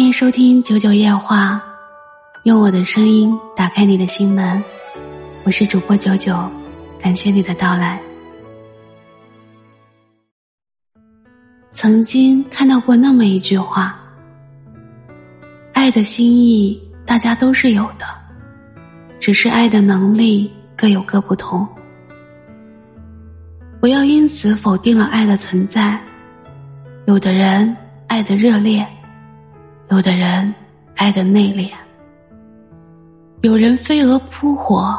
欢迎收听九九夜话，用我的声音打开你的心门。我是主播九九，感谢你的到来。曾经看到过那么一句话：“爱的心意，大家都是有的，只是爱的能力各有各不同。不要因此否定了爱的存在。有的人爱的热烈。”有的人爱的内敛，有人飞蛾扑火，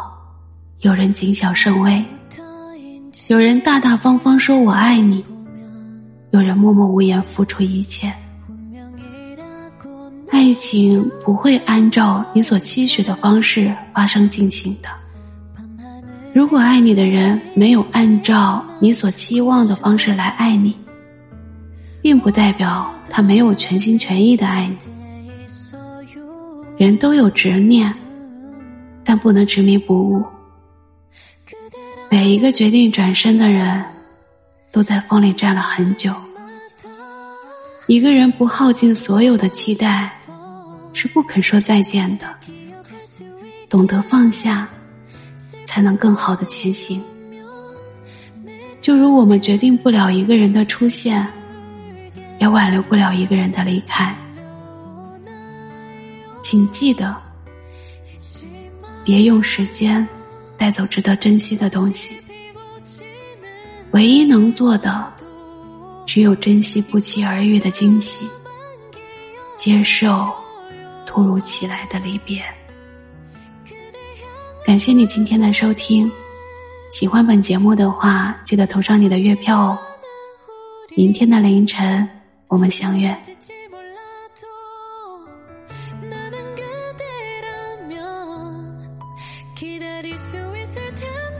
有人谨小慎微，有人大大方方说我爱你，有人默默无言付出一切。爱情不会按照你所期许的方式发生进行的。如果爱你的人没有按照你所期望的方式来爱你，并不代表。他没有全心全意的爱你。人都有执念，但不能执迷不悟。每一个决定转身的人，都在风里站了很久。一个人不耗尽所有的期待，是不肯说再见的。懂得放下，才能更好的前行。就如我们决定不了一个人的出现。也挽留不了一个人的离开，请记得，别用时间带走值得珍惜的东西。唯一能做的，只有珍惜不期而遇的惊喜，接受突如其来的离别。感谢你今天的收听，喜欢本节目的话，记得投上你的月票哦。明天的凌晨。我们相约。 기다릴 수 있을 텐